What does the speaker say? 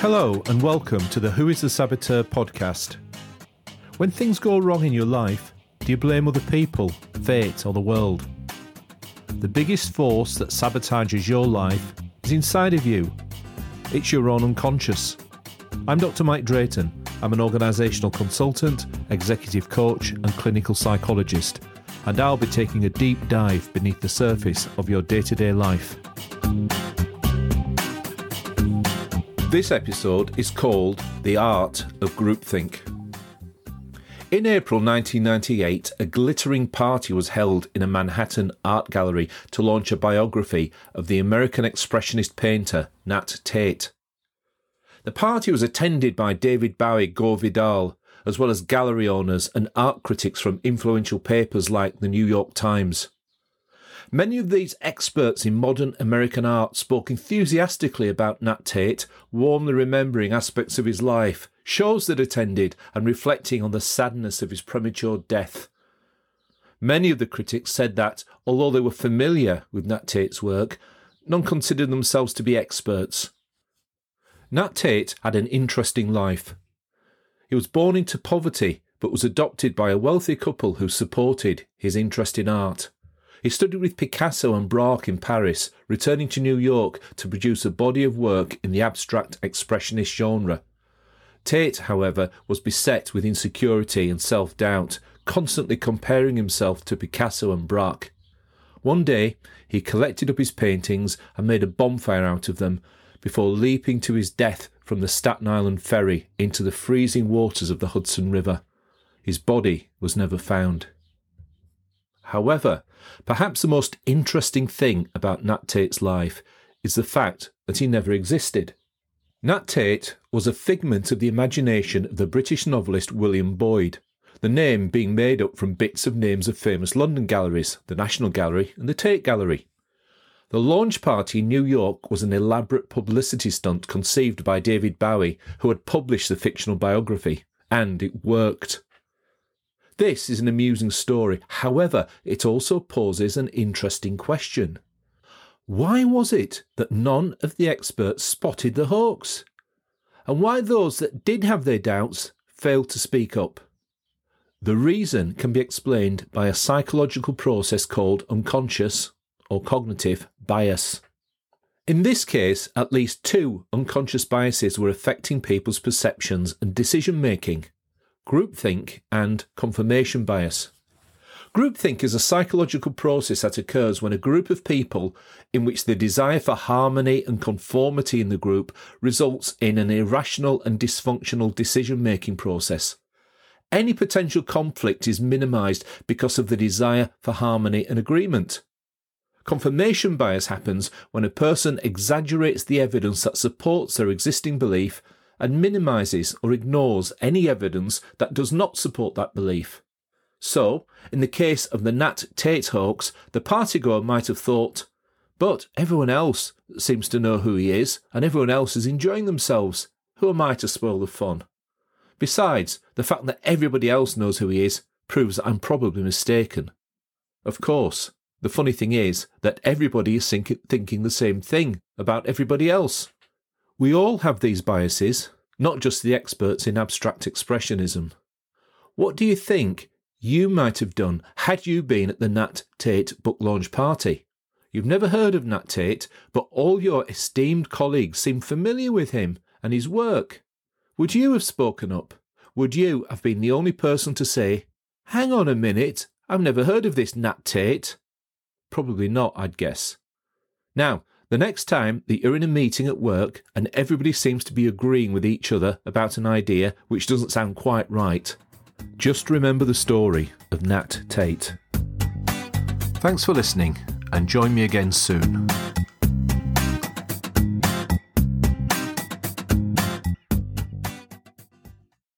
Hello, and welcome to the Who is the Saboteur podcast. When things go wrong in your life, do you blame other people, fate, or the world? The biggest force that sabotages your life is inside of you. It's your own unconscious. I'm Dr. Mike Drayton. I'm an organisational consultant, executive coach, and clinical psychologist, and I'll be taking a deep dive beneath the surface of your day to day life. This episode is called The Art of Groupthink. In April 1998, a glittering party was held in a Manhattan art gallery to launch a biography of the American Expressionist painter Nat Tate. The party was attended by David Bowie Gore Vidal, as well as gallery owners and art critics from influential papers like the New York Times. Many of these experts in modern American art spoke enthusiastically about Nat Tate, warmly remembering aspects of his life, shows that attended, and reflecting on the sadness of his premature death. Many of the critics said that, although they were familiar with Nat Tate's work, none considered themselves to be experts. Nat Tate had an interesting life. He was born into poverty, but was adopted by a wealthy couple who supported his interest in art. He studied with Picasso and Braque in Paris, returning to New York to produce a body of work in the abstract expressionist genre. Tate, however, was beset with insecurity and self doubt, constantly comparing himself to Picasso and Braque. One day, he collected up his paintings and made a bonfire out of them before leaping to his death from the Staten Island ferry into the freezing waters of the Hudson River. His body was never found. However, perhaps the most interesting thing about Nat Tate's life is the fact that he never existed. Nat Tate was a figment of the imagination of the British novelist William Boyd, the name being made up from bits of names of famous London galleries, the National Gallery and the Tate Gallery. The launch party in New York was an elaborate publicity stunt conceived by David Bowie, who had published the fictional biography, and it worked. This is an amusing story. However, it also poses an interesting question. Why was it that none of the experts spotted the hoax? And why those that did have their doubts failed to speak up? The reason can be explained by a psychological process called unconscious or cognitive bias. In this case, at least two unconscious biases were affecting people's perceptions and decision making groupthink, and confirmation bias. Groupthink is a psychological process that occurs when a group of people, in which the desire for harmony and conformity in the group results in an irrational and dysfunctional decision making process. Any potential conflict is minimized because of the desire for harmony and agreement. Confirmation bias happens when a person exaggerates the evidence that supports their existing belief and minimises or ignores any evidence that does not support that belief. So, in the case of the Nat Tate hoax, the partygoer might have thought, but everyone else seems to know who he is, and everyone else is enjoying themselves. Who am I to spoil the fun? Besides, the fact that everybody else knows who he is proves that I'm probably mistaken. Of course, the funny thing is that everybody is thinking the same thing about everybody else. We all have these biases, not just the experts in abstract expressionism. What do you think you might have done had you been at the Nat Tate book launch party? You've never heard of Nat Tate, but all your esteemed colleagues seem familiar with him and his work. Would you have spoken up? Would you have been the only person to say, Hang on a minute, I've never heard of this Nat Tate? Probably not, I'd guess. Now, the next time that you're in a meeting at work and everybody seems to be agreeing with each other about an idea which doesn't sound quite right, just remember the story of Nat Tate. Thanks for listening and join me again soon.